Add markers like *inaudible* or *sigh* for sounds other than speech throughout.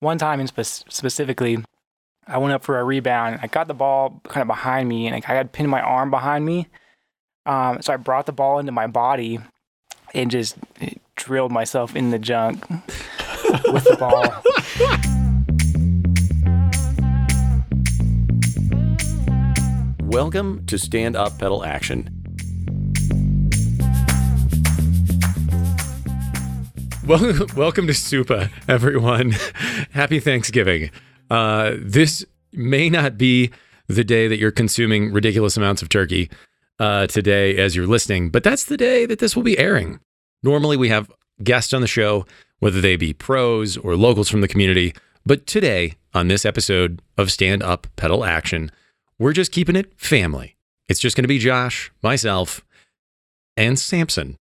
one time in spe- specifically, I went up for a rebound. I got the ball kind of behind me, and I had pinned my arm behind me. Um, so I brought the ball into my body and just drilled myself in the junk with the ball. Welcome to Stand Up Pedal Action. Well, welcome to Supa, everyone. Happy Thanksgiving. Uh, this may not be the day that you're consuming ridiculous amounts of turkey uh, today as you're listening, but that's the day that this will be airing. Normally, we have guests on the show, whether they be pros or locals from the community. But today, on this episode of Stand Up Pedal Action, we're just keeping it family. It's just going to be Josh, myself, and Samson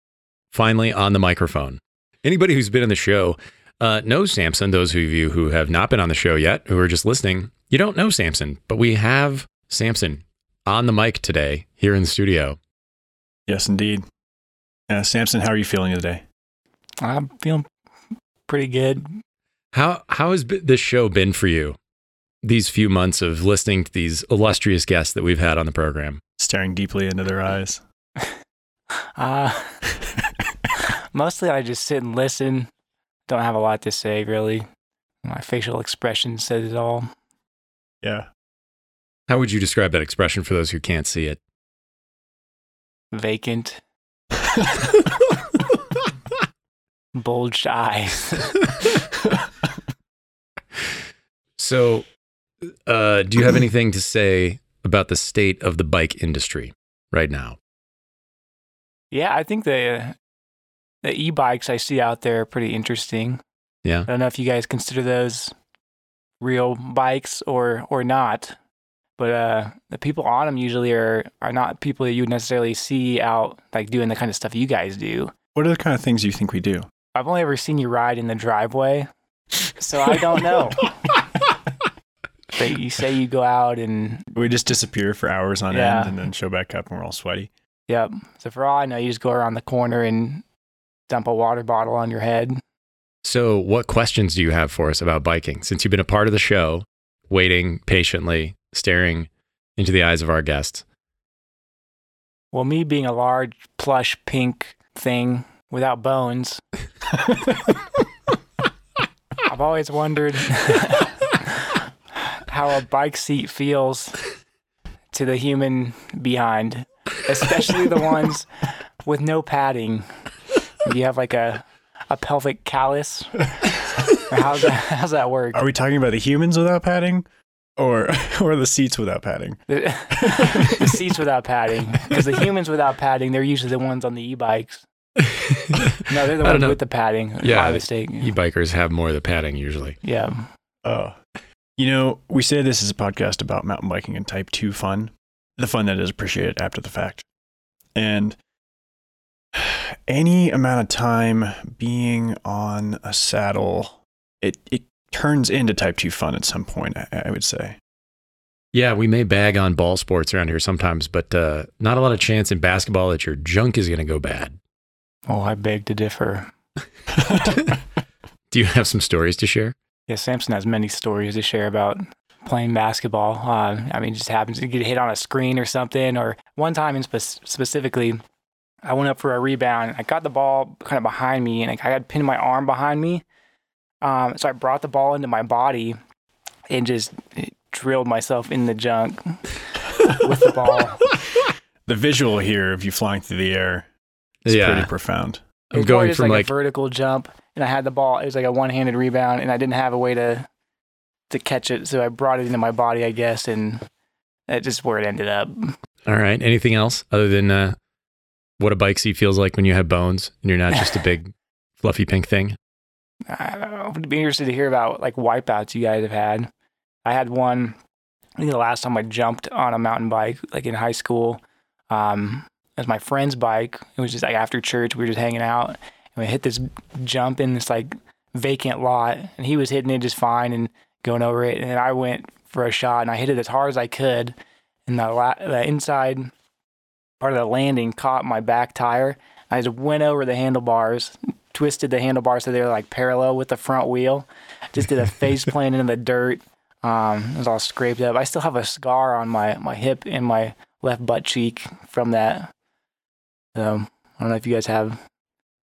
finally on the microphone. Anybody who's been on the show uh, knows Samson. Those of you who have not been on the show yet, who are just listening, you don't know Samson, but we have Samson on the mic today here in the studio. Yes, indeed. Uh, Samson, how are you feeling today? I'm feeling pretty good. How how has this show been for you? these few months of listening to these illustrious guests that we've had on the program? Staring deeply into their eyes. *laughs* Uh, *laughs* mostly I just sit and listen. Don't have a lot to say, really. My facial expression says it all. Yeah. How would you describe that expression for those who can't see it? Vacant. *laughs* Bulged eyes. *laughs* so, uh, do you have anything to say about the state of the bike industry right now? Yeah, I think the the e-bikes I see out there are pretty interesting. Yeah. I don't know if you guys consider those real bikes or or not, but uh, the people on them usually are are not people that you would necessarily see out like doing the kind of stuff you guys do. What are the kind of things you think we do? I've only ever seen you ride in the driveway, so I don't know. *laughs* but you say you go out and We just disappear for hours on Yeah. end and then show back up and we're all sweaty. yep. So for all I know, you just go around the corner and dump a water bottle on your head. So, what questions do you have for us about biking? Since you've been a part of the show, waiting patiently, staring into the eyes of our guests. Well, me being a large plush pink thing without bones, *laughs* I've always wondered *laughs* how a bike seat feels to the human behind, especially the ones with no padding. You have like a a pelvic callus. Or how's that? *laughs* How's that work? Are we talking about the humans without padding? Or *laughs* or the seats without padding? The, *laughs* the seats without padding, because the humans without padding, they're usually the ones on the e-bikes. No, they're the ones with the padding. Yeah, my mistake. E-bikers have more of the padding usually. Yeah. Oh. You know, we say this is a podcast about mountain biking and type 2 fun, the fun that is appreciated after the fact. And any amount of time being on a saddle, it, it turns into type 2 fun at some point, I, I would say. Yeah, we may bag on ball sports around here sometimes, but uh, not a lot of chance in basketball that your junk is going to go bad. Oh, I beg to differ. *laughs* Do you have some stories to share? Yeah, Samson has many stories to share about playing basketball. Uh, I mean, it just happens to get hit on a screen or something. Or one time in spe- specifically, I went up for a rebound. I got the ball kind of behind me, and I had pinned my arm behind me. Um, so I brought the ball into my body and just drilled myself in the junk with the ball. *laughs* the visual here of you flying through the air is Yeah. pretty profound. I'm was more going just from like, like, a vertical jump, and I had the ball. It was like a one-handed rebound, and I didn't have a way to to catch it, so I brought it into my body, I guess, and that's just where it ended up. all right. Anything else other than uh, what a bike seat feels like when you have bones and you're not just a *laughs* big fluffy pink thing? I don't know. I'd be interested to hear about like wipeouts you guys have had. I had one. I think the last time I jumped on a mountain bike, like in high school, um, it was my friend's bike. It was just like after church, we were just hanging out, and we hit this jump in this like vacant lot, and he was hitting it just fine and going over it, and then I went for a shot and I hit it as hard as I could, and the la- the inside part of the landing caught my back tire. I just went over the handlebars twisted the handlebars so they were like parallel with the front wheel. Just did a face plant in the dirt. Um, it was all scraped up. I still have a scar on my my hip and my left butt cheek from that. So I don't know if you guys have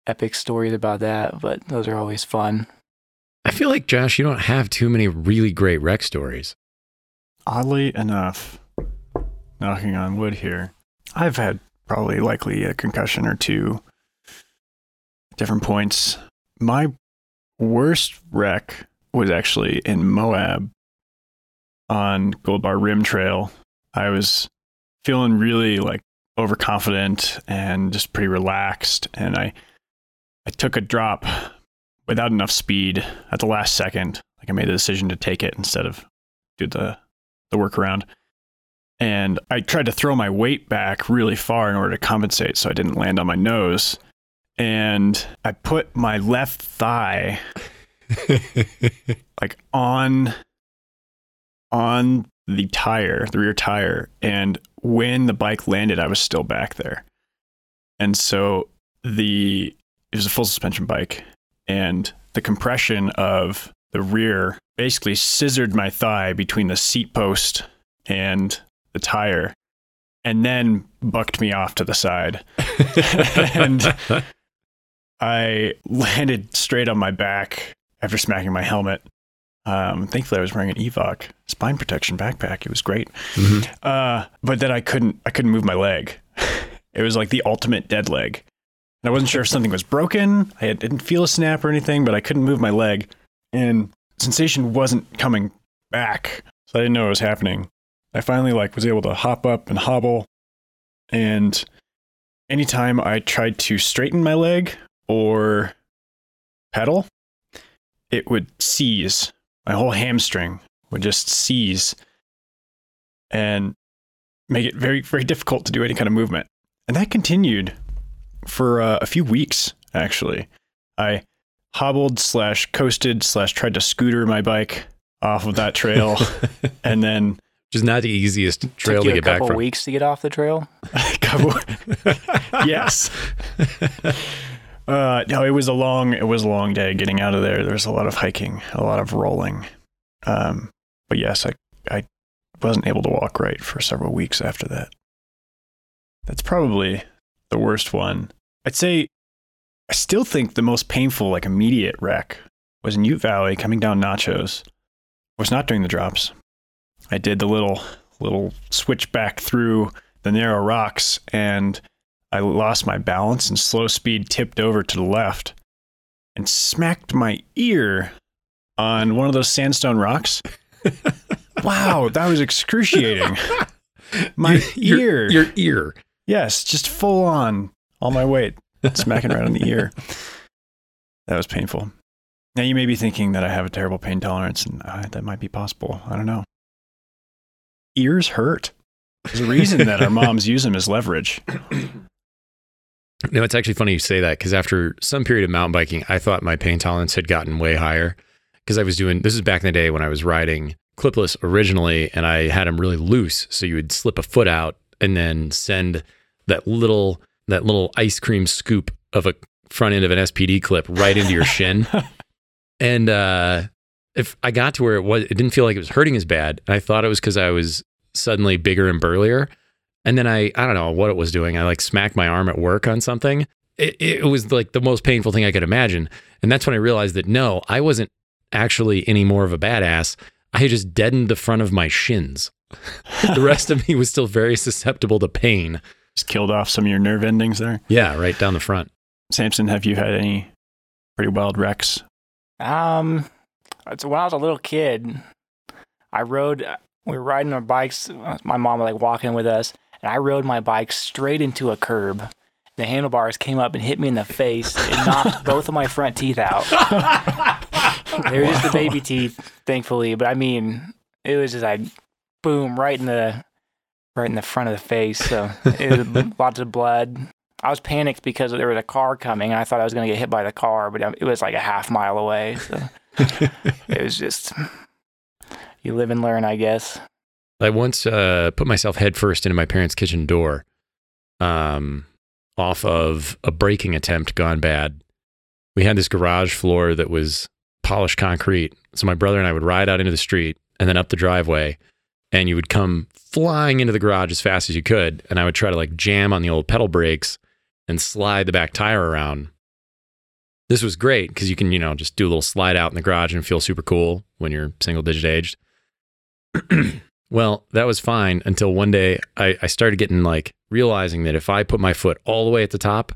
epic stories about that, but those are always fun. I feel like Josh, you don't have too many really great wreck stories. Oddly enough, knocking on wood here, I've had probably likely a concussion or two different points. My worst wreck was actually in Moab on Gold Bar Rim Trail. I was feeling really like overconfident and just pretty relaxed and I I took a drop without enough speed at the last second. Like I made the decision to take it instead of do the the workaround. And I tried to throw my weight back really far in order to compensate so I didn't land on my nose. And I put my left thigh *laughs* like on on the tire, the rear tire, and when the bike landed, I was still back there. And so the it was a full suspension bike, and the compression of the rear basically scissored my thigh between the seat post and the tire, and then bucked me off to the side. *laughs* and I landed straight on my back after smacking my helmet. Um, thankfully, I was wearing an Evoc spine protection backpack. It was great, Mhm. uh, but then I couldn't. I couldn't move my leg. *laughs* it was like the ultimate dead leg, and I wasn't sure if something was broken. I had, didn't feel a snap or anything, but I couldn't move my leg, and sensation wasn't coming back, so I didn't know what was happening. I finally like was able to hop up and hobble, and anytime I tried to straighten my leg or pedal, it would seize. My whole hamstring would just seize and make it very, very difficult to do any kind of movement. And that continued for uh, a few weeks, actually. I hobbled slash coasted slash tried to scooter my bike off of that trail *laughs* and then Which is not the easiest trail to a get back couple from. weeks to get off the trail. *laughs* couple *laughs* yes. *laughs* Uh no it was a long it was a long day getting out of there. There was a lot of hiking a lot of rolling. Um but yes i i wasn't able to walk right for several weeks after that. That's probably the worst one. I'd say i still think the most painful like immediate wreck was in ute valley coming down nachos. I was not doing the drops i did the little little switch back through the narrow rocks and I lost my balance and slow speed tipped over to the left and smacked my ear on one of those sandstone rocks. *laughs* wow, that was excruciating. *laughs* My your, ear. Your ear. yes, just full on, all my weight, smacking right on the ear. That was painful. Now you may be thinking that I have a terrible pain tolerance, and uh, that might be possible. I don't know. Ears hurt. There's a reason that our moms use them as leverage. *coughs* No, it's actually funny you say that because after some period of mountain biking, I thought my pain tolerance had gotten way higher because I was doing this is back in the day when I was riding clipless originally and I had them really loose. So you would slip a foot out and then send that little that little ice cream scoop of a front end of an SPD clip right into your shin. *laughs* and uh, if I got to where it was, it didn't feel like it was hurting as bad. And I thought it was because I was suddenly bigger and burlier. And then I, I don't know what it was doing. I like smacked my arm at work on something. It, it was like the most painful thing I could imagine. And that's when I realized that no, I wasn't actually any more of a badass. I had just deadened the front of my shins. *laughs* the rest of me was still very susceptible to pain. Just killed off some of your nerve endings there. Yeah, right down the front. Samson, have you had any pretty wild wrecks? Um, so when I was a little kid, I rode. We were riding our bikes. My mom was like walking with us, and I rode my bike straight into a curb. The handlebars came up and hit me in the face. and knocked *laughs* both of my front teeth out. *laughs* They were just the baby teeth, thankfully. But I mean, it was just like boom, right in the right in the front of the face. So it was *laughs* lots of blood. I was panicked because there was a car coming, and I thought I was going to get hit by the car, but um, it was like a half mile away. So it was just you live and learn, I guess. I once uh, put myself headfirst into my parents' kitchen door um, off of a braking attempt gone bad. we had this garage floor that was polished concrete. So my brother and I would ride out into the street and then up the driveway, and you would come flying into the garage as fast as you could. And I would try to like jam on the old pedal brakes and slide the back tire around. This was great because you can, you know, just do a little slide out in the garage and feel super cool when you're single digit aged. *clears throat* well, that was fine until one day I, I started getting like realizing that if I put my foot all the way at the top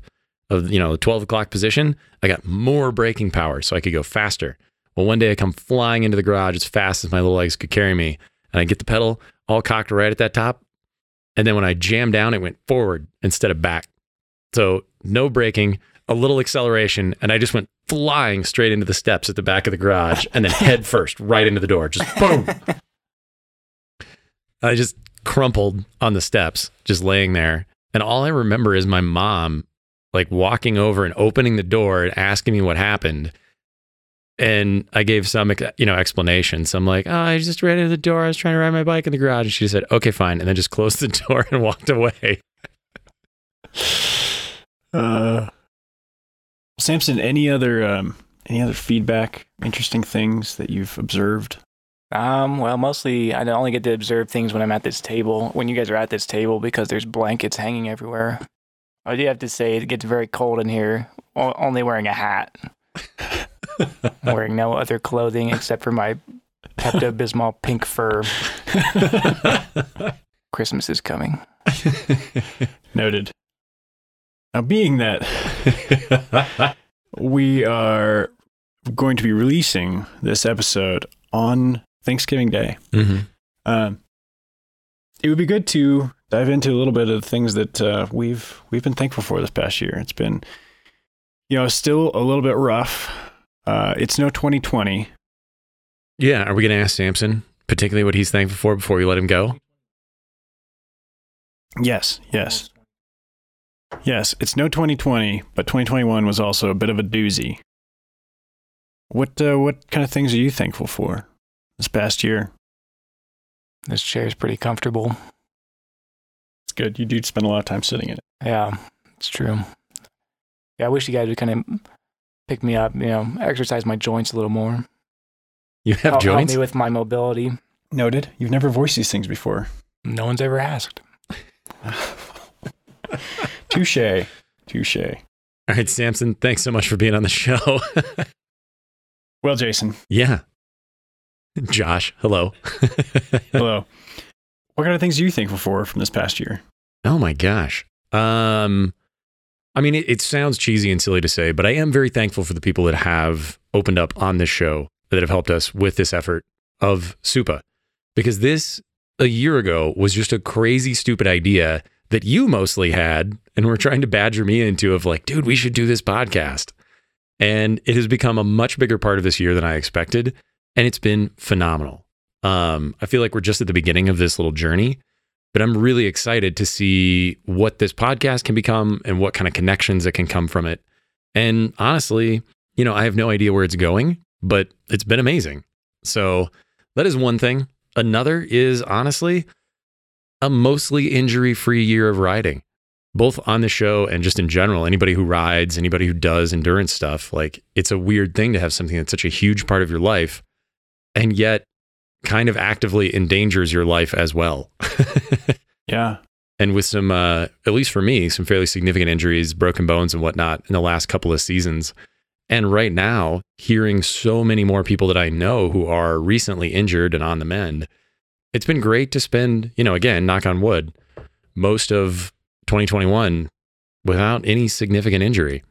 of, you know, the 12 o'clock position, I got more braking power so I could go faster. Well, one day I come flying into the garage as fast as my little legs could carry me, and I get the pedal all cocked right at that top. And then when I jammed down, it went forward instead of back. So no braking, a little acceleration, and I just went flying straight into the steps at the back of the garage and then head *laughs* first right into the door. Just boom. *laughs* I just crumpled on the steps, just laying there. And all I remember is my mom like walking over and opening the door and asking me what happened. And I gave some, you know, explanation. So I'm like, oh, I just ran into the door. I was trying to ride my bike in the garage. And she just said, okay, fine. And then just closed the *laughs* door and walked away. Uh, Samson, any other um, any other feedback, interesting things that you've observed? Um, well, mostly I only get to observe things when I'm at this table, when you guys are at this table, because there's blankets hanging everywhere. I do have to say it gets very cold in here, only wearing a hat. *laughs* wearing no other clothing except for my Pepto Bismol pink fur. *laughs* Christmas is coming. Noted. Now, being that *laughs* we are going to be releasing this episode on Thanksgiving Day, mm-hmm. um, it would be good to dive into a little bit of the things that uh, we've we've been thankful for this past year. It's been, you know, still a little bit rough. Uh, it's no 2020. Yeah, are we going to ask Samson particularly what he's thankful for before we let him go? Yes, yes. Yes, it's no 2020, but 2021 was also a bit of a doozy. What uh, what kind of things are you thankful for this past year? This chair is pretty comfortable. It's good. You do spend a lot of time sitting in it. Yeah, it's true. Yeah, I wish you guys would kind of pick me up, you know, exercise my joints a little more. You have help, joints? Help me with my mobility. Noted. You've never voiced these things before. No one's ever asked. *laughs* Touche. Touche. All right, Samson, thanks so much for being on the show. *laughs* well, Jason. Yeah. Josh, hello. *laughs* hello. What kind of things are you thankful for from this past year? Oh my gosh. Um, I mean, it, it sounds cheesy and silly to say, but I am very thankful for the people that have opened up on this show that have helped us with this effort of Supa, because this a year ago was just a crazy, stupid idea that you mostly had and were trying to badger me into of like, dude, we should do this podcast. And it has become a much bigger part of this year than I expected. And it's been phenomenal. Um, I feel like we're just at the beginning of this little journey, but I'm really excited to see what this podcast can become and what kind of connections that can come from it. And honestly, you know, I have no idea where it's going, but it's been amazing. So that is one thing. Another is honestly, a mostly injury free year of riding, both on the show and just in general. Anybody who rides, anybody who does endurance stuff, like it's a weird thing to have something that's such a huge part of your life and yet kind of actively endangers your life as well. *laughs* yeah. And with some, uh, at least for me, some fairly significant injuries, broken bones and whatnot in the last couple of seasons. And right now, hearing so many more people that I know who are recently injured and on the mend, it's been great to spend, you know, again, knock on wood, most of 2021 without any significant injury.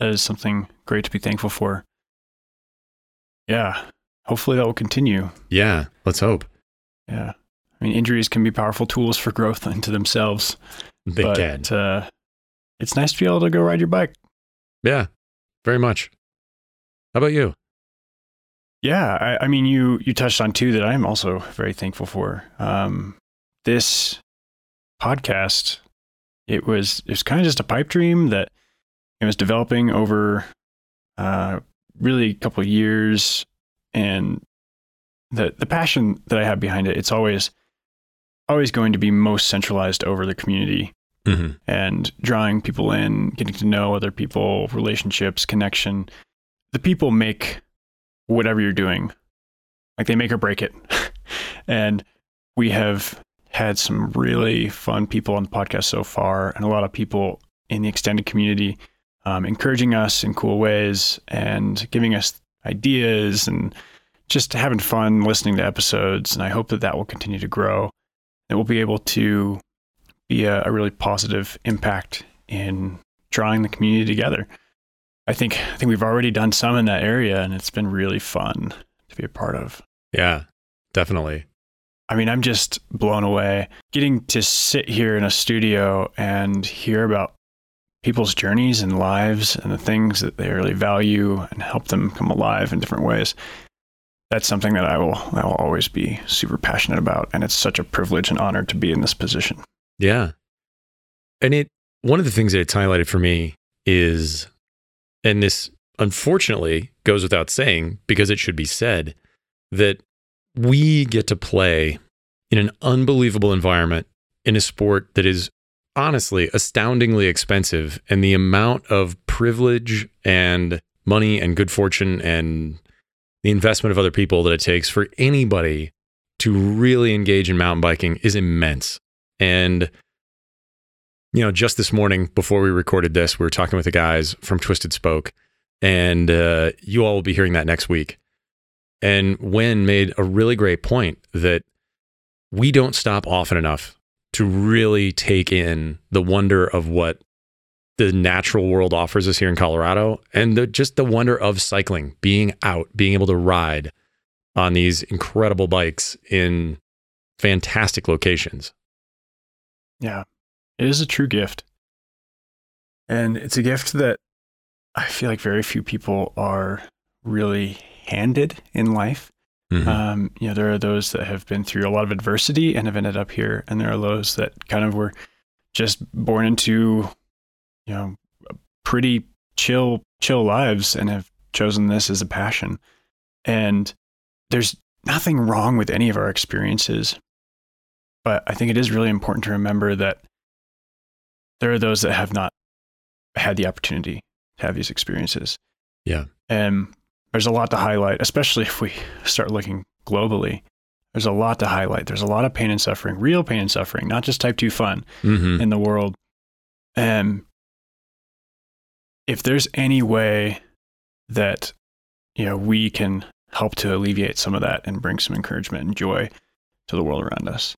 That is something great to be thankful for. Yeah. Hopefully that will continue. Yeah. Let's hope. Yeah. I mean, injuries can be powerful tools for growth *laughs* into themselves. They but, can. Uh, it's nice to be able to go ride your bike. Yeah. Very much. How about you? Yeah, I, I, mean, you you touched on two that I'm also very thankful for. Um, this podcast, it was it was kind of just a pipe dream that it was developing over uh, really a couple of years, and the the passion that I have behind it, it's always always going to be most centralized over the community hmm and drawing people in, getting to know other people, relationships, connection. The people make whatever you're doing, like they make or break it. *laughs* and we have had some really fun people on the podcast so far, and a lot of people in the extended community um, encouraging us in cool ways and giving us ideas and just having fun listening to episodes. And I hope that that will continue to grow. and we'll be able to be a, a really positive impact in drawing the community together. I think I think we've already done some in that area, and it's been really fun to be a part of. Yeah, definitely. I mean, I'm just blown away getting to sit here in a studio and hear about people's journeys and lives and the things that they really value and help them come alive in different ways. That's something that I will I will always be super passionate about, and it's such a privilege and honor to be in this position. Yeah. And it one of the things that it's highlighted for me is and this unfortunately goes without saying because it should be said that we get to play in an unbelievable environment in a sport that is honestly astoundingly expensive and the amount of privilege and money and good fortune and the investment of other people that it takes for anybody to really engage in mountain biking is immense. And you know, just this morning before we recorded this, we were talking with the guys from Twisted Spoke, and uh, you all will be hearing that next week. And Wen made a really great point that we don't stop often enough to really take in the wonder of what the natural world offers us here in Colorado and the, just the wonder of cycling, being out, being able to ride on these incredible bikes in fantastic locations. Yeah, it is a true gift. And it's a gift that I feel like very few people are really handed in life. Mhm. Um, you know, there are those that have been through a lot of adversity and have ended up here, and there are those that kind of were just born into, you know, pretty chill, chill lives and have chosen this as a passion. And there's nothing wrong with any of our experiences, but I think it is really important to remember that there are those that have not had the opportunity to have these experiences. Yeah. And there's a lot to highlight, especially if we *laughs* start looking globally. There's a lot to highlight. There's a lot of pain and suffering, real pain and suffering, not just type 2 fun Mhm. in the world. And if there's any way that you know we can help to alleviate some of that and bring some encouragement and joy to the world around us,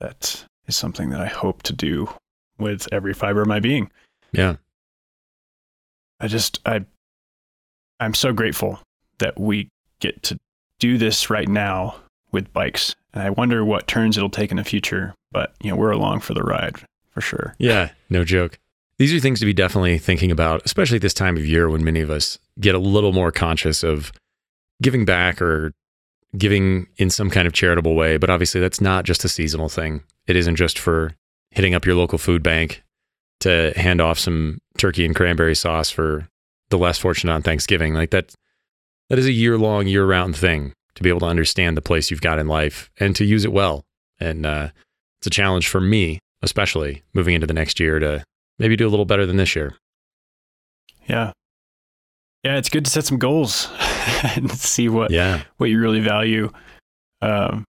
that is something that I hope to do with every fiber of my being. Yeah. I just I I'm so grateful that we get to do this right now with bikes. And I wonder what turns it'll take in the future, but you know, we're along for the ride for sure. Yeah, no joke. These are things to be definitely thinking about, especially at this time of year when many of us get a little more conscious of giving back or giving in some kind of charitable way. But obviously, that's not just a seasonal thing. It isn't just for hitting up your local food bank to hand off some turkey and cranberry sauce for the less fortunate on Thanksgiving. Like that, that is a year long, year round thing to be able to understand the place you've got in life and to use it well. And uh, it's a challenge for me, especially moving into the next year to maybe do a little better than this year. Yeah. Yeah, it's good to set some goals *laughs* and see what Yeah. what you really value. Um,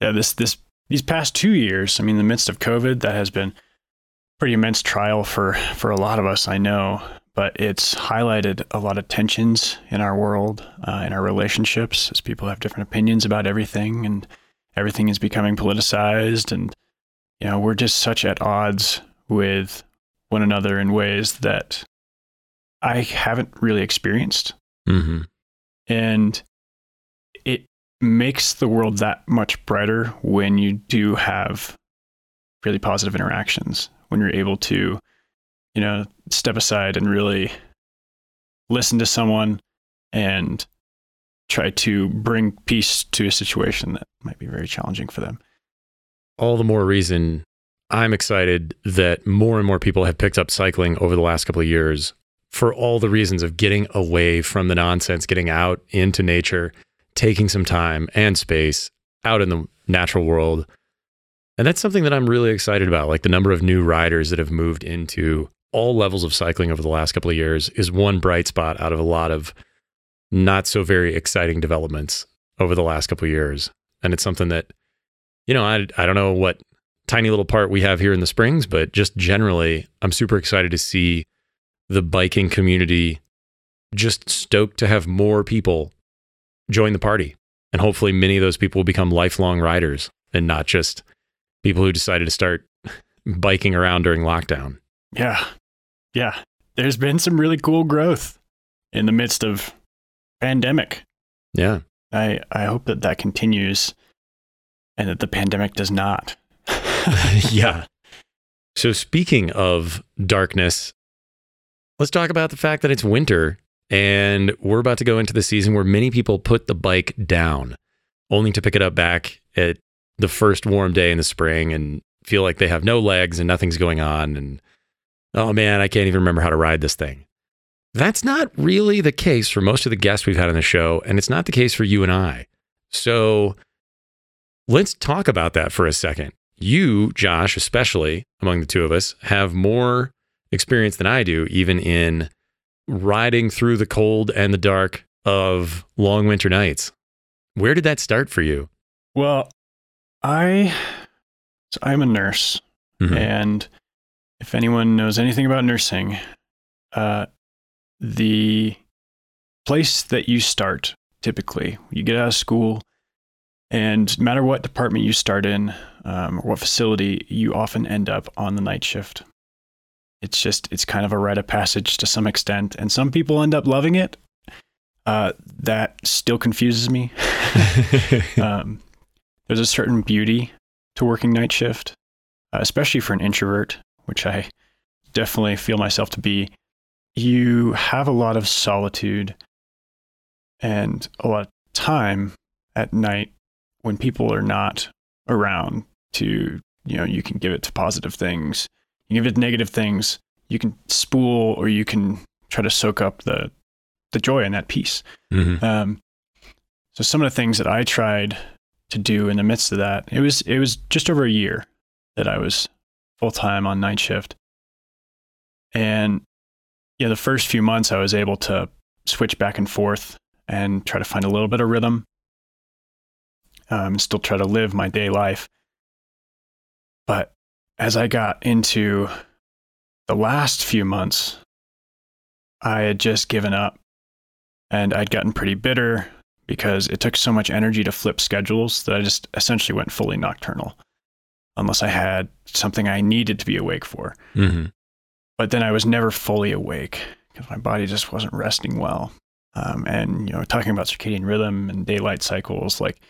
yeah, this this these past two years, I mean, in the midst of COVID, that has been pretty immense trial for for a lot of us. I know, but it's highlighted a lot of tensions in our world, uh, in our relationships, as people have different opinions about everything, and everything is becoming politicized, and you know, we're just such at odds with one another in ways that I haven't really experienced hmm and it makes the world that much brighter when you do have really positive interactions when you're able to you know step aside and really listen to someone and try to bring peace to a situation that might be very challenging for them. All the more reason I'm excited that more and more people have picked up cycling over the last couple of years for all the reasons of getting away from the nonsense, getting out into nature, taking some time and space out in the natural world. And that's something that I'm really excited about. Like the number of new riders that have moved into all levels of cycling over the last couple of years is one bright spot out of a lot of not so very exciting developments over the last couple of years. And it's something that, you know, I, I don't know what tiny little part we have here in the Springs, but just generally, I'm super excited to see the biking community just stoked to have more people join the party. And hopefully, many of those people will become lifelong riders and not just people who decided to start *laughs* biking around during lockdown. Yeah. Yeah. There's been some really cool growth in the midst of pandemic. Yeah. I, I hope that that continues and that the pandemic does not. *laughs* yeah. So, speaking of darkness, let's talk about the fact that it's winter and we're about to go into the season where many people put the bike down only to pick it up back at the first warm day in the spring and feel like they have no legs and nothing's going on. And oh man, I can't even remember how to ride this thing. That's not really the case for most of the guests we've had on the show. And it's not the case for you and I. So let's talk about that for a second. You, Josh, especially among the two of us, have more experience than I do, even in riding through the cold and the dark of long winter nights. Where did that start for you? Well, I so I'm a nurse, Mhm. and if anyone knows anything about nursing, uh, the place that you start typically, you get out of school, and no matter what department you start in um, or what facility, you often end up on the night shift. It's just it's kind of a rite of passage to some extent, and some people end up loving it. Uh, that still confuses me. *laughs* um, there's a certain beauty to working night shift, uh, especially for an introvert, which I definitely feel myself to be. You have a lot of solitude and a lot of time at night when people are not around to, you know, you can give it to positive things, you give it negative things, you can spool or you can try to soak up the the joy in that peace. Mhm. Um, so some of the things that I tried to do in the midst of that, it was it was just over a year that I was full time on night shift, and yeah, the first few months I was able to switch back and forth and try to find a little bit of rhythm, um, and still try to live my day life. But as I got into the last few months, I had just given up and I'd gotten pretty bitter because it took so much energy to flip schedules that I just essentially went fully nocturnal unless I had something I needed to be awake for. Mhm. But then I was never fully awake because my body just wasn't resting well. Um, and, you know, talking about circadian rhythm and daylight cycles, like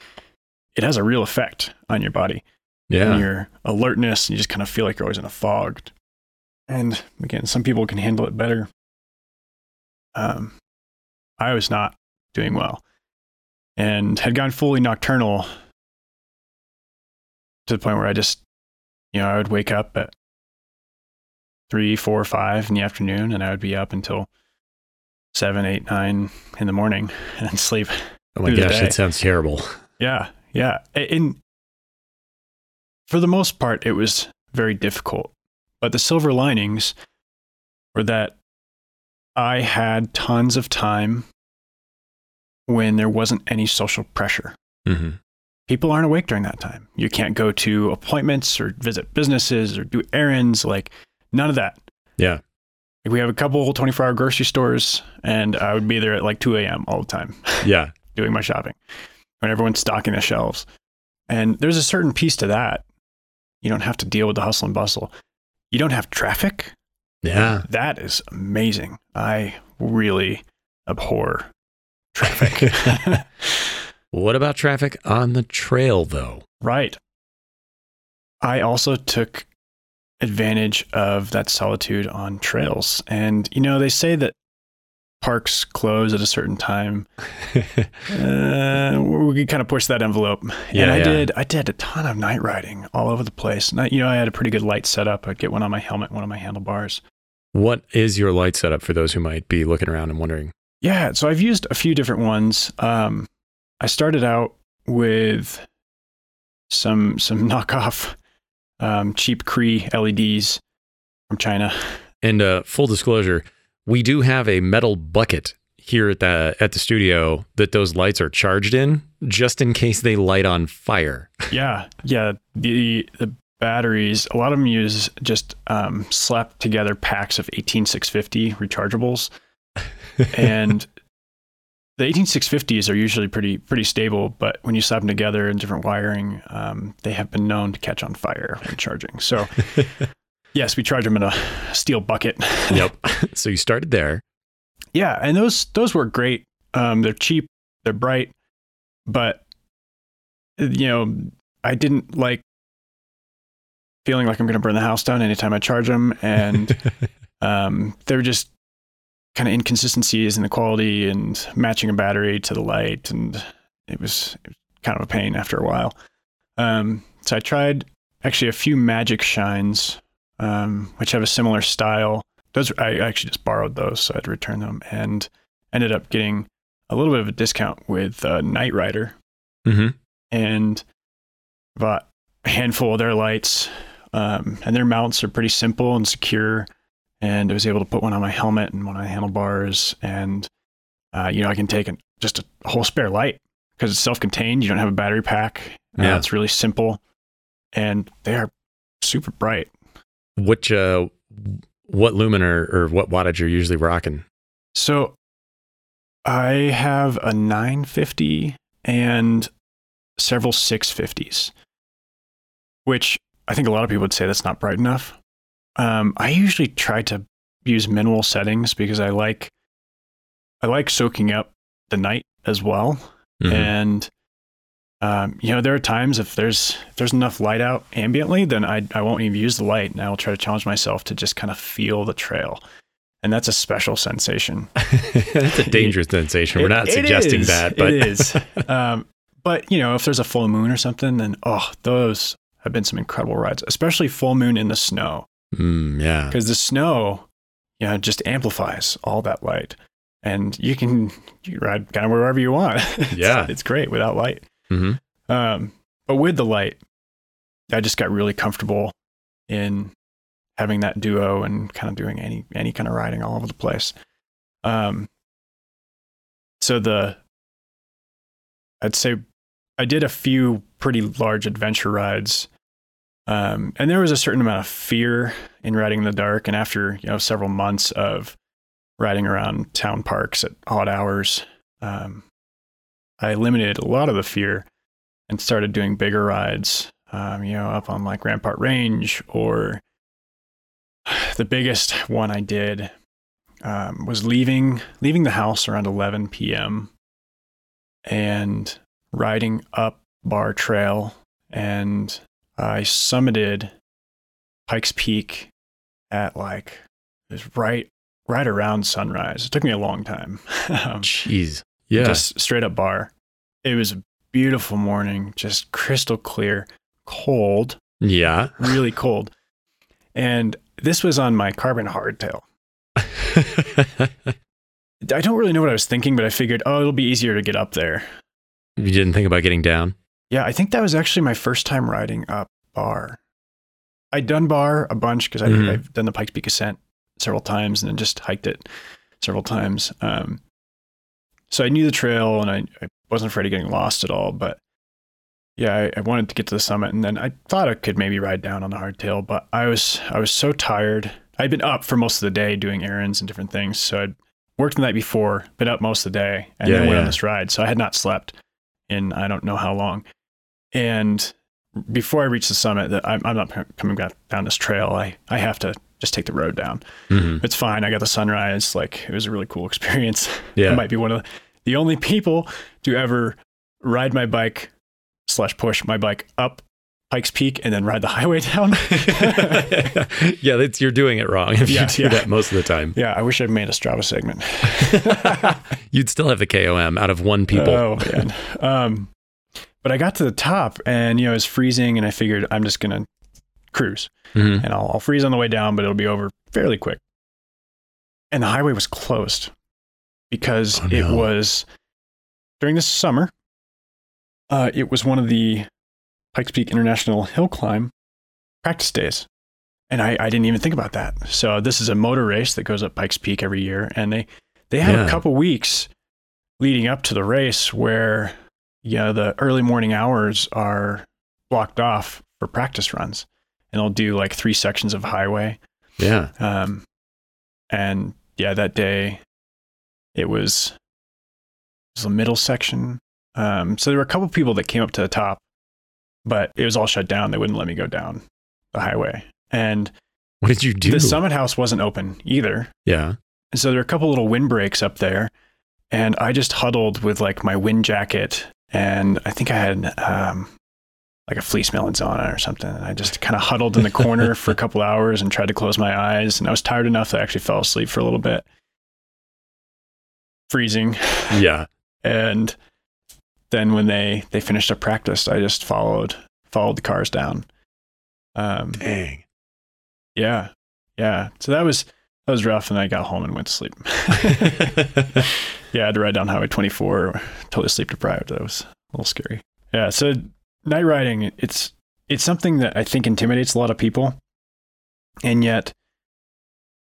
it has a real effect on your body Yeah. and your alertness. And you just kind of feel like you're always in a fog. And again, some people can handle it better. Um, I was not doing well and had gone fully nocturnal to the point where I just, you know, I would wake up at three, four, five in the afternoon and I would be up until seven, eight, nine in the morning *laughs* and sleep. Oh my gosh, that sounds terrible. Yeah, yeah. And for the most part, it was very difficult. But the silver linings were that I had tons of time when there wasn't any social pressure. hmm People aren't awake during that time. You can't go to appointments or visit businesses or do errands, like none of that. Yeah. Like, We have a couple 24 hour grocery stores, and I would be there at like 2 a.m. all the time. *laughs* Yeah. doing my shopping when everyone's stocking the shelves. And there's a certain piece to that. You don't have to deal with the hustle and bustle. You don't have traffic. Yeah. That is amazing. I really abhor traffic. *laughs* *laughs* What about traffic on the trail, though? right. I also took advantage of that solitude on trails. And, you know, they say that parks close at a certain time. *laughs* uh, we could kind of push that envelope. Yeah, and I yeah. did. I did a ton of night riding all over the place. And I, you know, I had a pretty good light setup. I'd get one on my helmet, one on my handlebars. what is your light setup for those who might be looking around and wondering? Yeah, so I've used a few different ones. Um, I started out with some some *laughs* knockoff um, cheap Cree LEDs from China. And uh, full disclosure, we do have a metal bucket here at the at the studio that those lights are charged in, just in case they light on fire. *laughs* Yeah, yeah. The the batteries, a lot of them use just um, slapped together packs of 18650 rechargeables, and *laughs* the 18650s are usually pretty pretty stable. But when you slap them together in different wiring, um, they have been known to catch on fire when charging. So. *laughs* Yes, we charge them in a steel bucket. *laughs* yep. *laughs* So you started there. Yeah, and those those were great. Um, they're cheap, they're bright, but you know, I didn't like feeling like I'm going to burn the house down anytime I charge them, and *laughs* um, there were just kind of inconsistencies in the quality and matching a battery to the light, and it was, it was kind of a pain after a while. Um, so I tried actually a few Magic Shines um, which have a similar style. Those I actually just borrowed those, so I had to return them, and ended up getting a little bit of a discount with uh, NiteRider, hmm and bought a handful of their lights. Um, and their mounts are pretty simple and secure. And I was able to put one on my helmet and one on the handlebars, and uh, you know I can take an, just a whole spare light because it's self-contained. You don't have a battery pack. Uh, Yeah. it's really simple, and they are super bright. Which uh, what lumen or, or what wattage you're you usually rocking? So I have a 950 and several 650s, which I think a lot of people would say that's not bright enough. Um, I usually try to use minimal settings because I like I like soaking up the night as well. Mhm. And um, you know, there are times if there's if there's enough light out ambiently, then I I won't even use the light, and I'll try to challenge myself to just kind of feel the trail, and that's a special sensation. *laughs* That's a *laughs* dangerous sensation. We're It- not it suggesting is. that, but it is. *laughs* um, but you know, if there's a full moon or something, then oh, those have been some incredible rides, especially full moon in the snow, Mm, yeah. because the snow, you know, just amplifies all that light, and you can you ride kind of wherever you want. It's- Yeah. it's great without light. Hmm Um, but with the light, I just got really comfortable in having that duo and kind of doing any any kind of riding all over the place. Um, so the I'd say I did a few pretty large adventure rides. Um, and there was a certain amount of fear in riding in the dark. And after you know several months of riding around town parks at odd hours, um, I eliminated a lot of the fear and started doing bigger rides, um, you know, up on like Rampart Range or *sighs* the biggest one I did um, was leaving leaving the house around 11 p.m. and riding up Barr Trail, and I summited Pikes Peak at like it was right right around sunrise. It took me a long time. *laughs* um, Jeez. Yeah. just straight up Barr. It was a beautiful morning, just crystal clear, cold, yeah. really cold. And this was on my carbon hardtail. *laughs* I don't really know what I was thinking, but I figured, oh, it'll be easier to get up there. you didn't think about getting down? Yeah, I think that was actually my first time riding up Barr. I'd done Barr a bunch because Mhm. I've done the Pikes Peak ascent several times and then just hiked it several times. Um, so I knew the trail and I, I wasn't afraid of getting lost at all. But yeah, I, I wanted to get to the summit and then I thought I could maybe ride down on the hardtail, but I was I was so tired. I'd been up for most of the day doing errands and different things, so I'd worked the night before, been up most of the day, and Yeah, then went on this ride. So I had not slept in I don't know how long. And before I reach the summit, that I'm, I'm not coming back down this trail. I, I have to just take the road down. hmm It's fine. I got the sunrise. Like it was a really cool *laughs* experience. Yeah. I might be one of the, the only people to ever ride my bike slash push my bike up Pikes Peak and then ride the highway *laughs* down. *laughs* yeah, that's, you're doing it wrong if Yeah, you do yeah. that most of the time. yeah, I wish I'd made a Strava segment. *laughs* You'd still have the KOM out of one people. Oh man. um, but I got to the top and you know it was freezing and I figured I'm just gonna cruise Mhm. and I'll, I'll freeze on the way down, but it'll be over fairly quick. And the highway was closed because Oh, it was during the summer. Uh, it was one of the Pikes Peak International Hill Climb practice days. And I, I didn't even think about that. So this is a motor race that goes up Pikes Peak every year. And they, they have Yeah. a couple weeks leading up to the race where, you know, the early morning hours are blocked off for practice runs. And they'll do like three sections of highway. Yeah. Um, and yeah, that day it was, it was the middle section. Um, so there were a couple people that came up to the top, but it was all shut down. They wouldn't let me go down the highway. And What did you do? the summit house wasn't open either. yeah. And so there were a couple little windbreaks up there. And I just huddled with like my wind jacket. And I think I had um, like a fleece melanzana or something. And I just kind of huddled in the corner for a *laughs* couple hours and tried to close my eyes. And I was tired enough that I actually fell asleep for a little bit, freezing. Yeah. And then when they, they finished up practice, I just followed, followed the cars down. Um, Dang. yeah. Yeah. So that was, that was rough. And I got home and went to sleep. *laughs* Yeah, I had to ride down Highway 24, totally sleep deprived. That was a little scary. Yeah, so night riding, it's it's something that I think intimidates a lot of people, and yet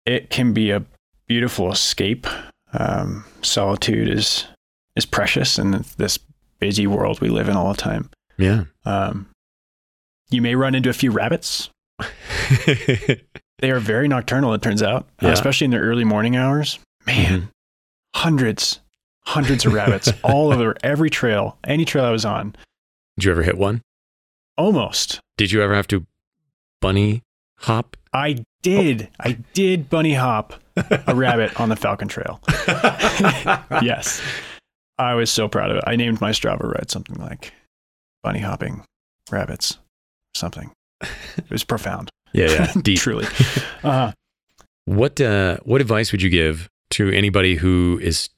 it can be a beautiful escape. Um, solitude is is precious in this busy world we live in all the time. yeah. Um, you may run into a few rabbits. *laughs* They are very nocturnal, it turns out, Yeah. especially in the early morning hours. Man, Mhm. hundreds, hundreds of rabbits *laughs* all over every trail, any trail I was on. Did you ever hit one? Almost. Did you ever have to bunny hop? I did. I did bunny hop a *laughs* rabbit on the Falcon Trail. *laughs* yes. I was so proud of it. I named my Strava ride something like bunny hopping rabbits, something. It was profound. Yeah, yeah. *laughs* Deep. Truly. Uh, What uh, what advice would you give to anybody who is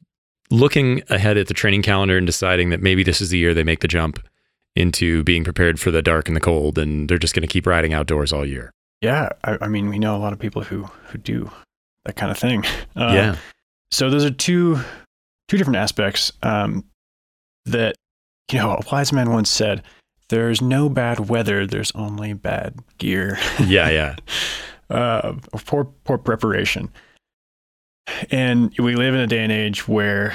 looking ahead at the training calendar and deciding that maybe this is the year they make the jump into being prepared for the dark and the cold, and they're just going to keep riding outdoors all year? Yeah. I, I mean, we know a lot of people who, who do that kind of thing. *laughs* Uh, yeah, so those are two two different aspects um, that you know a wise man once said there's no bad weather there's only bad gear *laughs* yeah, yeah, *laughs* uh, poor poor preparation and we live in a day and age where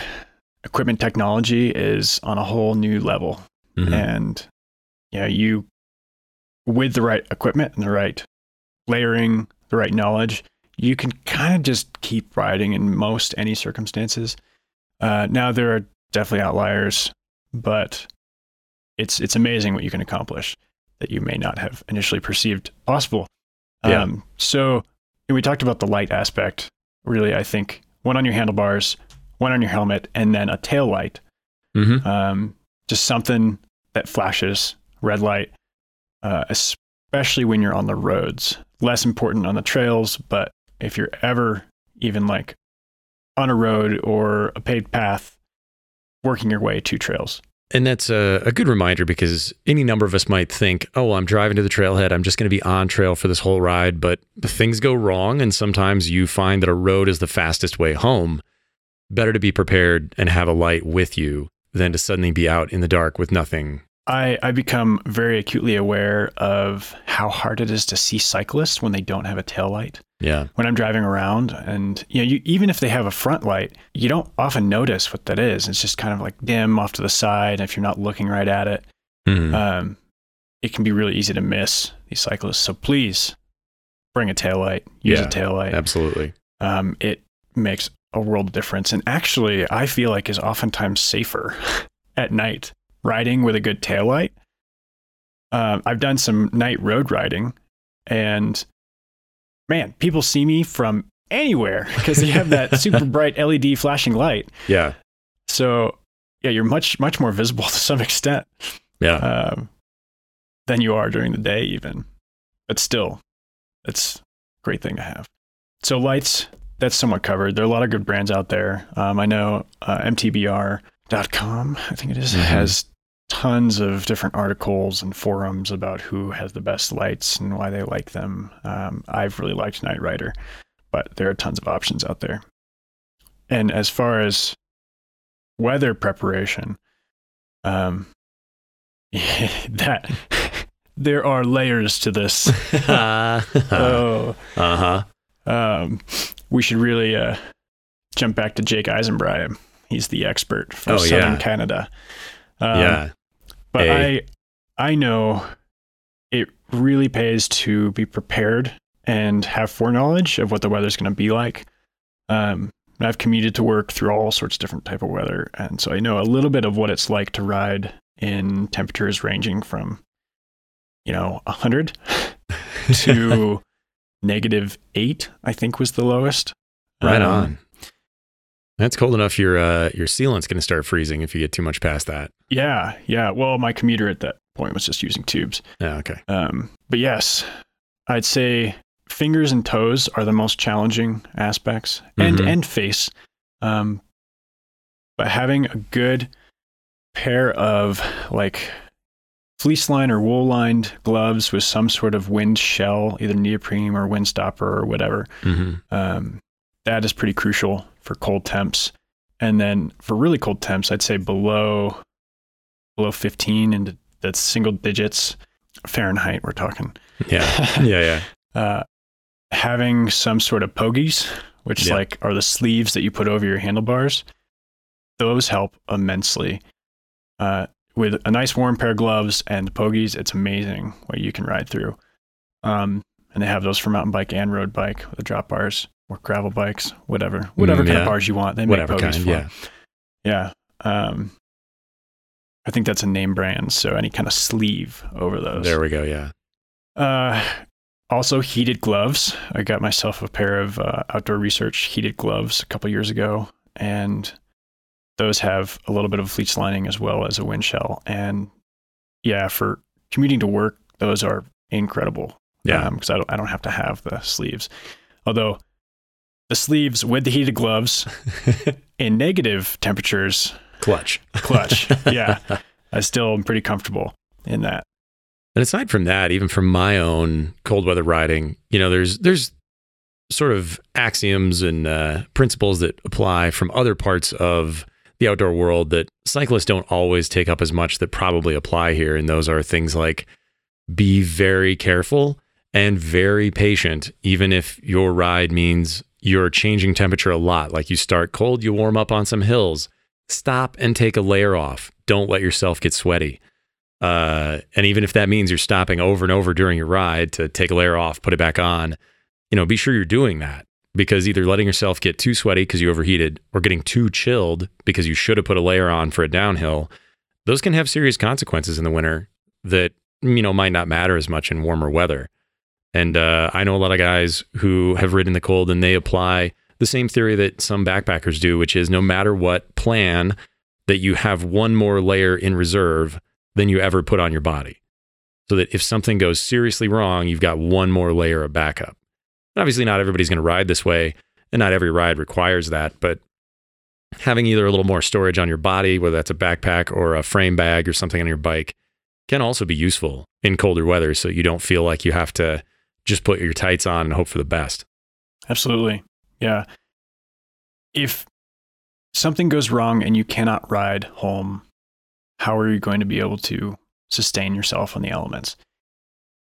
equipment technology is on a whole new level Mhm. and you know you with the right equipment and the right layering the right knowledge you can kind of just keep riding in most any circumstances uh, now there are definitely outliers but it's it's amazing what you can accomplish that you may not have initially perceived possible Yeah. um, so and we talked about the light aspect really i think one on your handlebars one on your helmet and then a tail light Mhm. um, just something that flashes red light, uh, especially when you're on the roads. Less important on the trails, but if you're ever even like on a road or a paved path, working your way to trails. And that's a, a good reminder because any number of us might think, oh, well, I'm driving to the trailhead. I'm just going to be on trail for this whole ride. But things go wrong. And sometimes you find that a road is the fastest way home. Better to be prepared and have a light with you than to suddenly be out in the dark with nothing. I, I become very acutely aware of how hard it is to see cyclists when they don't have a tail light. Yeah. when I'm driving around, and you know, you, even if they have a front light, you don't often notice what that is. It's just kind of like dim off to the side. If you're not looking right at it, Mhm. um, it can be really easy to miss these cyclists. So please bring a tail light. Use Yeah, a tail light. Absolutely. Um, it makes a world of difference, and actually, I feel like is oftentimes safer *laughs* at night riding with a good tail light. Um, I've done some night road riding, and man, people see me from anywhere *laughs* because they have that super *laughs* bright LED flashing light. Yeah. So yeah, you're much much more visible *laughs* to some extent Yeah. um, than you are during the day, even. But still, it's a great thing to have. So lights, that's somewhat covered. There are a lot of good brands out there. Um, I know uh, MTBR.com, I think it is, Mhm. has tons of different articles and forums about who has the best lights and why they like them. Um, I've really liked NiteRider, but there are tons of options out there. And as far as weather preparation, um, *laughs* that there are layers to this. uh oh, huh. um, we should really uh, jump back to Jake Eisenbrei. He's the expert for Oh, Southern yeah. Canada. Um, yeah. But Hey. I I know it really pays to be prepared and have foreknowledge of what the weather's going to be like. Um, I've commuted to work through all sorts of different type of weather, and so I know a little bit of what it's like to ride in temperatures ranging from, you know, hundred *laughs* to negative eight. I think was the lowest. Right Um, on. That's cold enough. Your uh, your sealant's going to start freezing if you get too much past that. Yeah, yeah. Well, my commuter at that point was just using tubes. Yeah. Okay. Um, but yes, I'd say fingers and toes are the most challenging aspects, and Mhm. and face. Um, but having a good pair of like fleece line or wool lined gloves with some sort of wind shell, either neoprene or wind stopper or whatever, hmm um, that is pretty crucial for cold temps. And then for really cold temps, I'd say below below 15 into that's single digits Fahrenheit. We're talking. Yeah. *laughs* Yeah. Yeah. Uh, having some sort of pogies, which Yeah. like are the sleeves that you put over your handlebars, those help immensely. Uh, with a nice warm pair of gloves and pogies, it's amazing what you can ride through. Um, and they have those for mountain bike and road bike with the drop bars or gravel bikes, whatever, whatever Mm, kind yeah. of bars you want. They Whatever make pogies kind. for. Yeah. Yeah. Um, I think that's a name brand. So any kind of sleeve over those. There we go. Yeah. Uh, also heated gloves. I got myself a pair of uh, outdoor research heated gloves a couple years ago, and those have a little bit of fleece lining as well as a wind shell. And yeah, for commuting to work, those are incredible. Yeah. because I don't I don't have to have the sleeves. Although the sleeves with the heated gloves *laughs* in negative temperatures, Clutch. clutch. *laughs* yeah, I still am pretty comfortable in that. And aside from that, even from my own cold weather riding, you know, there's there's sort of axioms and uh, principles that apply from other parts of the outdoor world that cyclists don't always take up as much that probably apply here. And those are things like be very careful and very patient, even if your ride means you're changing temperature a lot. Like you start cold, you warm up on some hills. Stop and take a layer off. Don't let yourself get sweaty. Uh, and even if that means you're stopping over and over during your ride to take a layer off, put it back on, you know, be sure you're doing that because either letting yourself get too sweaty because you overheated or getting too chilled because you should have put a layer on for a downhill, those can have serious consequences in the winter that, you know, might not matter as much in warmer weather. And uh, I know a lot of guys who have ridden the cold and they apply the same theory that some backpackers do, which is no matter what plan, that you have one more layer in reserve than you ever put on your body. So that if something goes seriously wrong, you've got one more layer of backup. And obviously, not everybody's going to ride this way, and not every ride requires that. But having either a little more storage on your body, whether that's a backpack or a frame bag or something on your bike, can also be useful in colder weather so you don't feel like you have to just put your tights on and hope for the best. Absolutely. Yeah. If something goes wrong and you cannot ride home, how are you going to be able to sustain yourself on the elements?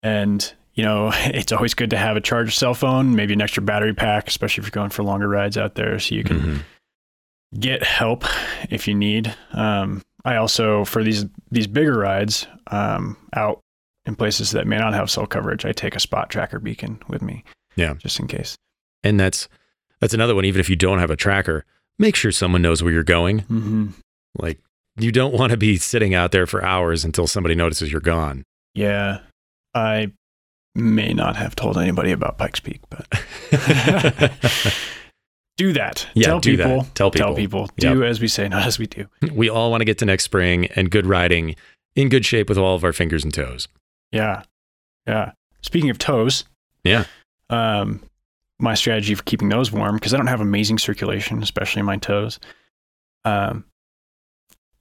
And, you know, *laughs* it's always good to have a charged cell phone, maybe an extra battery pack, especially if you're going for longer rides out there so you can Mhm. get help if you need. Um, I also, for these these bigger rides um, out in places that may not have cell coverage, I take a spot tracker beacon with me. Yeah. Just in case. And that's that's another one. Even if you don't have a tracker, make sure someone knows where you're going. Mm-hmm. Like you don't want to be sitting out there for hours until somebody notices you're gone. Yeah, I may not have told anybody about Pikes Peak, but *laughs* *laughs* do that. Yeah, tell do that. people. Tell Tell people. people. Do as we say, not as we do. we all want to get to next spring and good riding in good shape with all of our fingers and toes. Yeah, yeah. Speaking of toes, Yeah. Um, my strategy for keeping those warm because I don't have amazing circulation, especially in my toes. Um,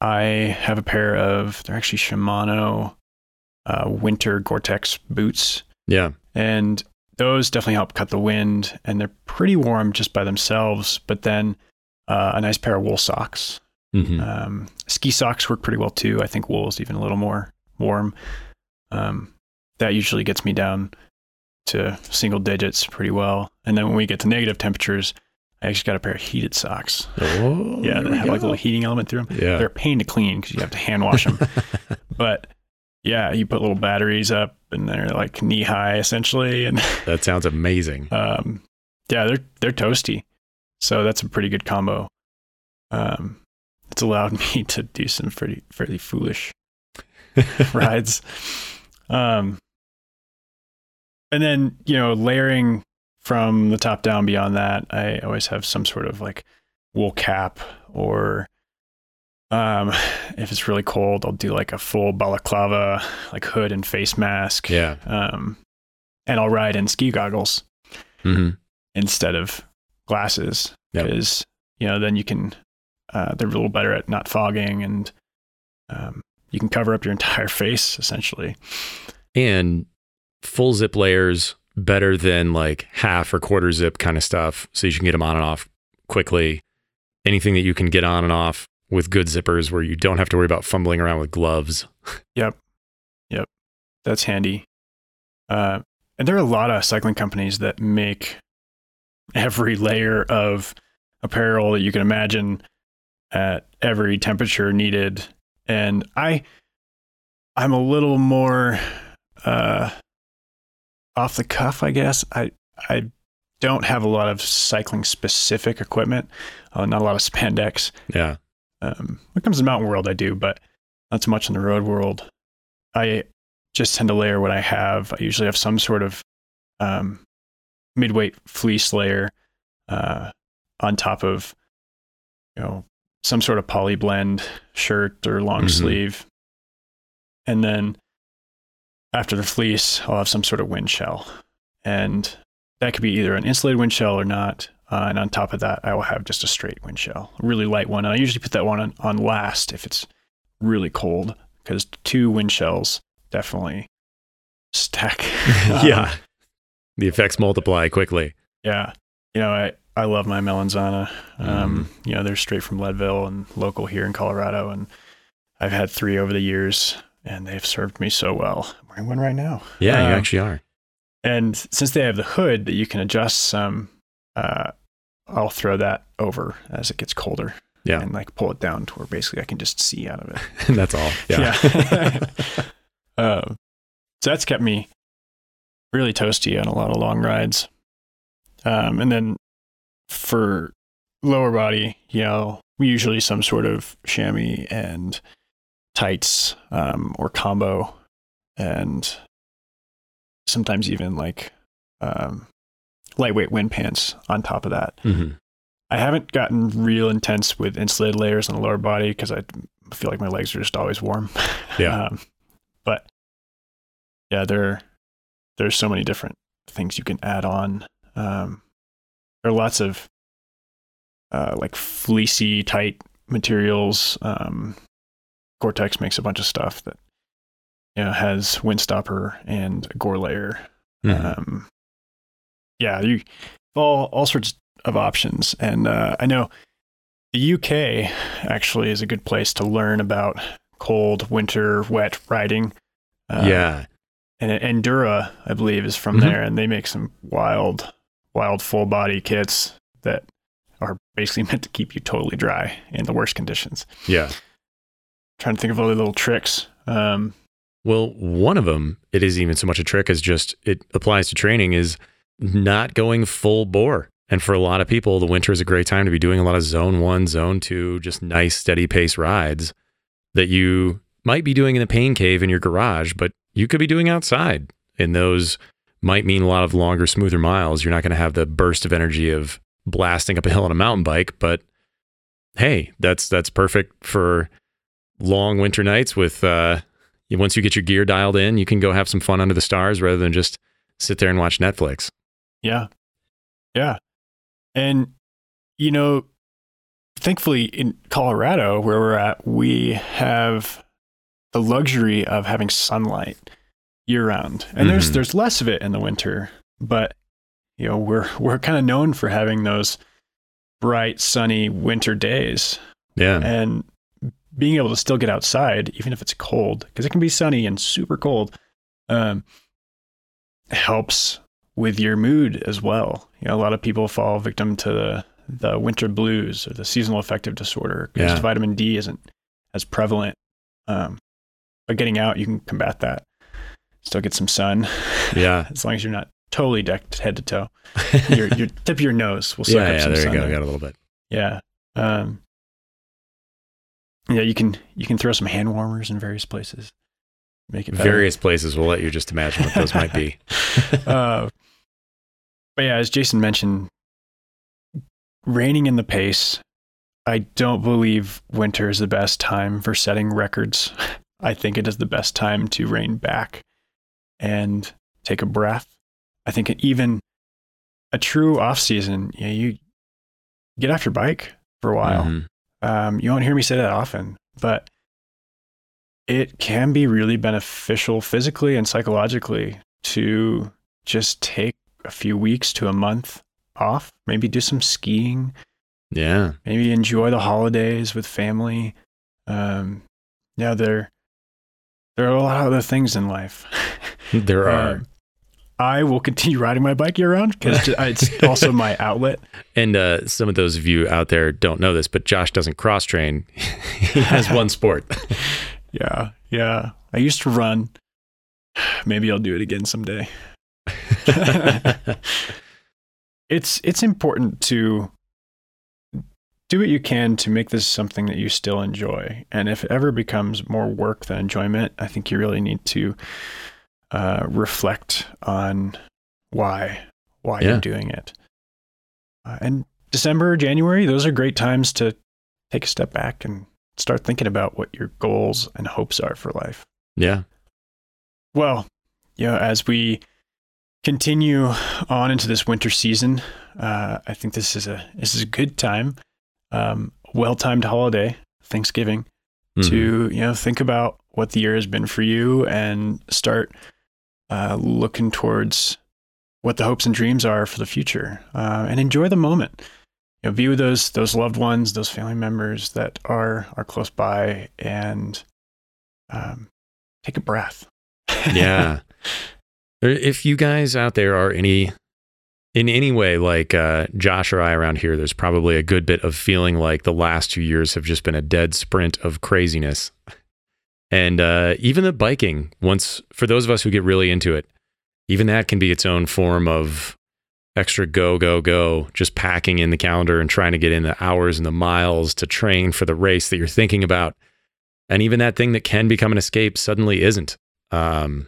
I have a pair of they're actually Shimano uh, winter Gore-Tex boots. Yeah. and those definitely help cut the wind and they're pretty warm just by themselves but then uh, a nice pair of wool socks Mhm. um, ski socks work pretty well too i think wool is even a little more warm um, that usually gets me down to single digits pretty well. And then when we get to negative temperatures, I actually got a pair of heated socks. Oh, Yeah, that have like a little heating element through them. Yeah. They're a pain to clean because you have to hand wash them. *laughs* but yeah, you put little batteries up and they're like knee high essentially. And *laughs* That sounds amazing. um, yeah, they're they're toasty. So that's a pretty good combo. Um, it's allowed *laughs* me to do some pretty fairly foolish rides. Um, and then you know layering from the top down beyond that, I always have some sort of like wool cap or um, *sighs* if it's really cold, I'll do like a full balaclava, like hood and face mask. Yeah. Um, and I'll ride in ski goggles hmm instead of glasses Yep. because you know then you can uh, they're a little better at not fogging and um, you can cover up your entire face essentially And full zip layers better than like half or quarter zip kind of stuff. So you can get them on and off quickly. Anything that you can get on and off with good zippers where you don't have to worry about fumbling around with gloves. *laughs* Yep. Yep. That's handy uh, and there are a lot of cycling companies that make every layer of apparel that you can imagine at every temperature needed and i i'm a little more uh off the cuff i guess i i don't have a lot of cycling specific equipment uh, not a lot of spandex Yeah. um, when it comes to mountain world, I do, but not so much in the road world. I just tend to layer what I have. I usually have some sort of um, midweight fleece layer uh, on top of, you know, some sort of poly blend shirt or long Mhm. sleeve, and then after the fleece, I'll have some sort of wind shell, and that could be either an insulated wind shell or not. Uh, and on top of that, I will have just a straight wind shell, a really light one. And I usually put that one on, on last if it's really cold, because two wind shells definitely stack. *laughs* *laughs* Um, yeah. The effects multiply quickly. yeah. You know, I, I love my Melanzana. Um, You know, they're straight from Leadville and local here in Colorado. And I've had three over the years, and they've served me so well. I'm wearing one right now. Yeah, you Um, actually are. And since they have the hood that you can adjust some, uh, I'll throw that over as it gets colder. Yeah. And like pull it down to where basically I can just see out of it. *laughs* And that's all. Yeah. Yeah. *laughs* um, so that's kept me really toasty on a lot of long rides. Um, and then for lower body, you know, we usually some sort of chamois and tights um, or combo, and sometimes even like um, lightweight wind pants on top of that. Mhm. I haven't gotten real intense with insulated layers on the lower body because I feel like my legs are just always warm. *laughs* Yeah. um, but yeah, there there's so many different things you can add on. Um, there are lots of uh, like fleecy tight materials. Um, Gore-Tex makes a bunch of stuff that you know has windstopper and a gore layer Mhm. um, yeah, you all all sorts of options, and uh, I know the UK actually is a good place to learn about cold winter wet riding. Uh, yeah. and Endura, I believe, is from Mhm. there, and they make some wild, wild full body kits that are basically *laughs* meant to keep you totally dry in the worst conditions. Yeah. trying to think of other little tricks. Um, Well, one of them, it isn't even so much a trick as just it applies to training, is not going full bore. And for a lot of people, the winter is a great time to be doing a lot of zone one, zone two, just nice, steady pace rides that you might be doing in the pain cave in your garage, but you could be doing outside. in those might mean a lot of longer, smoother miles. You're not going to have the burst of energy of blasting up a hill on a mountain bike, but hey, that's that's perfect for long winter nights with uh once you get your gear dialed in, you can go have some fun under the stars rather than just sit there and watch Netflix. Yeah. Yeah. And, you know, thankfully in Colorado, where we're at, we have the luxury of having sunlight year round. And there's Mhm. there's less of it in the winter, but you know, we're we're kind of known for having those bright, sunny winter days. Yeah. And being able to still get outside, even if it's cold, because it can be sunny and super cold. Um, helps with your mood as well. You know, a lot of people fall victim to the the winter blues or the seasonal affective disorder because Yeah. vitamin D isn't as prevalent. Um, but getting out, you can combat that. Still get some sun, Yeah. *laughs* as long as you're not totally decked head to toe. *laughs* Your, your tip of your nose will suck yeah, up yeah, some there you sun. go. there. Got a little bit. Yeah. Um, yeah, you can you can throw some hand warmers in various places. Make it better. Various places. We'll let you just imagine what those might be. *laughs* uh, but yeah, as Jason mentioned, reining in the pace. I don't believe winter is the best time for setting records. I think it is the best time to rein back and take a breath. I think even a true off season, you, know, you get off your bike for a while. Mhm. Um, you won't hear me say that often, but it can be really beneficial physically and psychologically to just take a few weeks to a month off, maybe do some skiing, Yeah. maybe enjoy the holidays with family. Um, yeah, there, there are a lot of other things in life. *laughs* There are. Um, I will continue riding my bike year round because *laughs* it's also my outlet. And uh, some of those of you out there don't know this, but Josh doesn't cross train. *laughs* he has *laughs* one sport. Yeah, yeah. I used to run. *sighs* Maybe I'll do it again someday. it's it's important to do what you can to make this something that you still enjoy. And if it ever becomes more work than enjoyment, I think you really need to uh, reflect on why why Yeah. you're doing it. Uh, and December, January, those are great times to take a step back and start thinking about what your goals and hopes are for life. yeah. Well, you know, as we continue on into this winter season, uh, I think this is a this is a good time, um, well timed holiday, Thanksgiving, Mhm. to you know think about what the year has been for you and start uh, looking towards what the hopes and dreams are for the future, uh, and enjoy the moment. You know, with those those loved ones, those family members that are are close by, and um, take a breath. yeah. *laughs* If you guys out there are any in any way like uh, Josh or I around here, there's probably a good bit of feeling like the last two years have just been a dead sprint of craziness. And uh, even the biking, once for those of us who get really into it, even that can be its own form of extra go, go, go, just packing in the calendar and trying to get in the hours and the miles to train for the race that you're thinking about. And even that thing that can become an escape suddenly isn't. Um,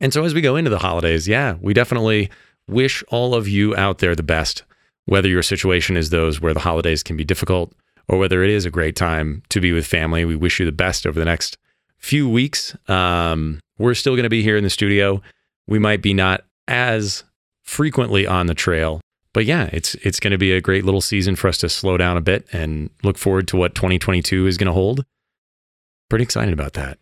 and so as we go into the holidays, yeah, we definitely wish all of you out there the best, whether your situation is those where the holidays can be difficult or whether it is a great time to be with family. We wish you the best over the next few weeks. Um, we're still going to be here in the studio. We might be not as frequently on the trail, but yeah, it's it's going to be a great little season for us to slow down a bit and look forward to what 2022 is going to hold. Pretty excited about that.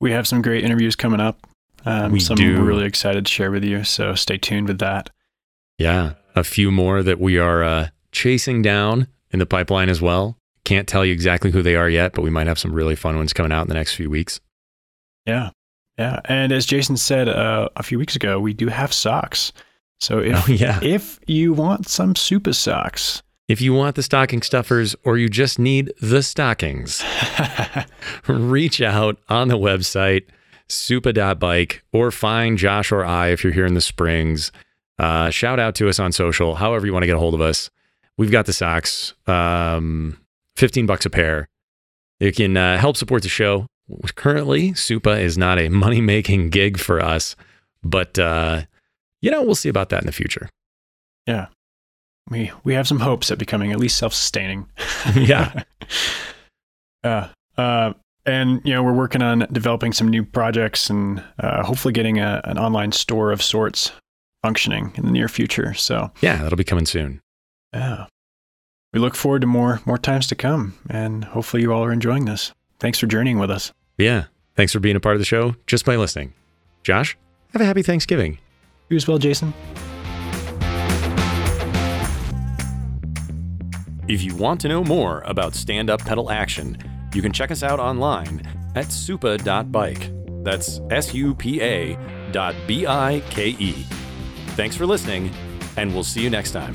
We have some great interviews coming up. Um, We some do. we're really excited to share with you. So stay tuned with that. Yeah, a few more that we are uh, chasing down in the pipeline as well. Can't tell you exactly who they are yet, but we might have some really fun ones coming out in the next few weeks. Yeah. Yeah. And as Jason said uh, a few weeks ago, we do have socks. So if oh *laughs* yeah, if you want some super socks, if you want the stocking stuffers or you just need the stockings, *laughs* reach out on the website supa.bike or find Josh or I if you're here in the Springs. Uh, shout out to us on social, however you want to get a hold of us. We've got the socks, um, 15 bucks a pair. You can uh, help support the show. Currently, Supa is not a *laughs* money making gig for us, but uh, you know, we'll see about that in the future. Yeah, we we have some hopes at becoming at least self-sustaining. *laughs* Yeah. *laughs* uh, uh, and you know we're working on developing some new projects and uh, hopefully getting a, an online store of sorts functioning in the near future. So Yeah, that'll be coming soon. yeah, we look forward to more more times to come, and hopefully you all are enjoying this. Thanks for journeying with us. Yeah. Thanks for being a part of the show just by listening. Josh, have a happy Thanksgiving. You as well, Jason. If you want to know more about stand up pedal action, you can check us out online at supa.bike. That's S U P A dot B I K E. Thanks for listening, and we'll see you next time.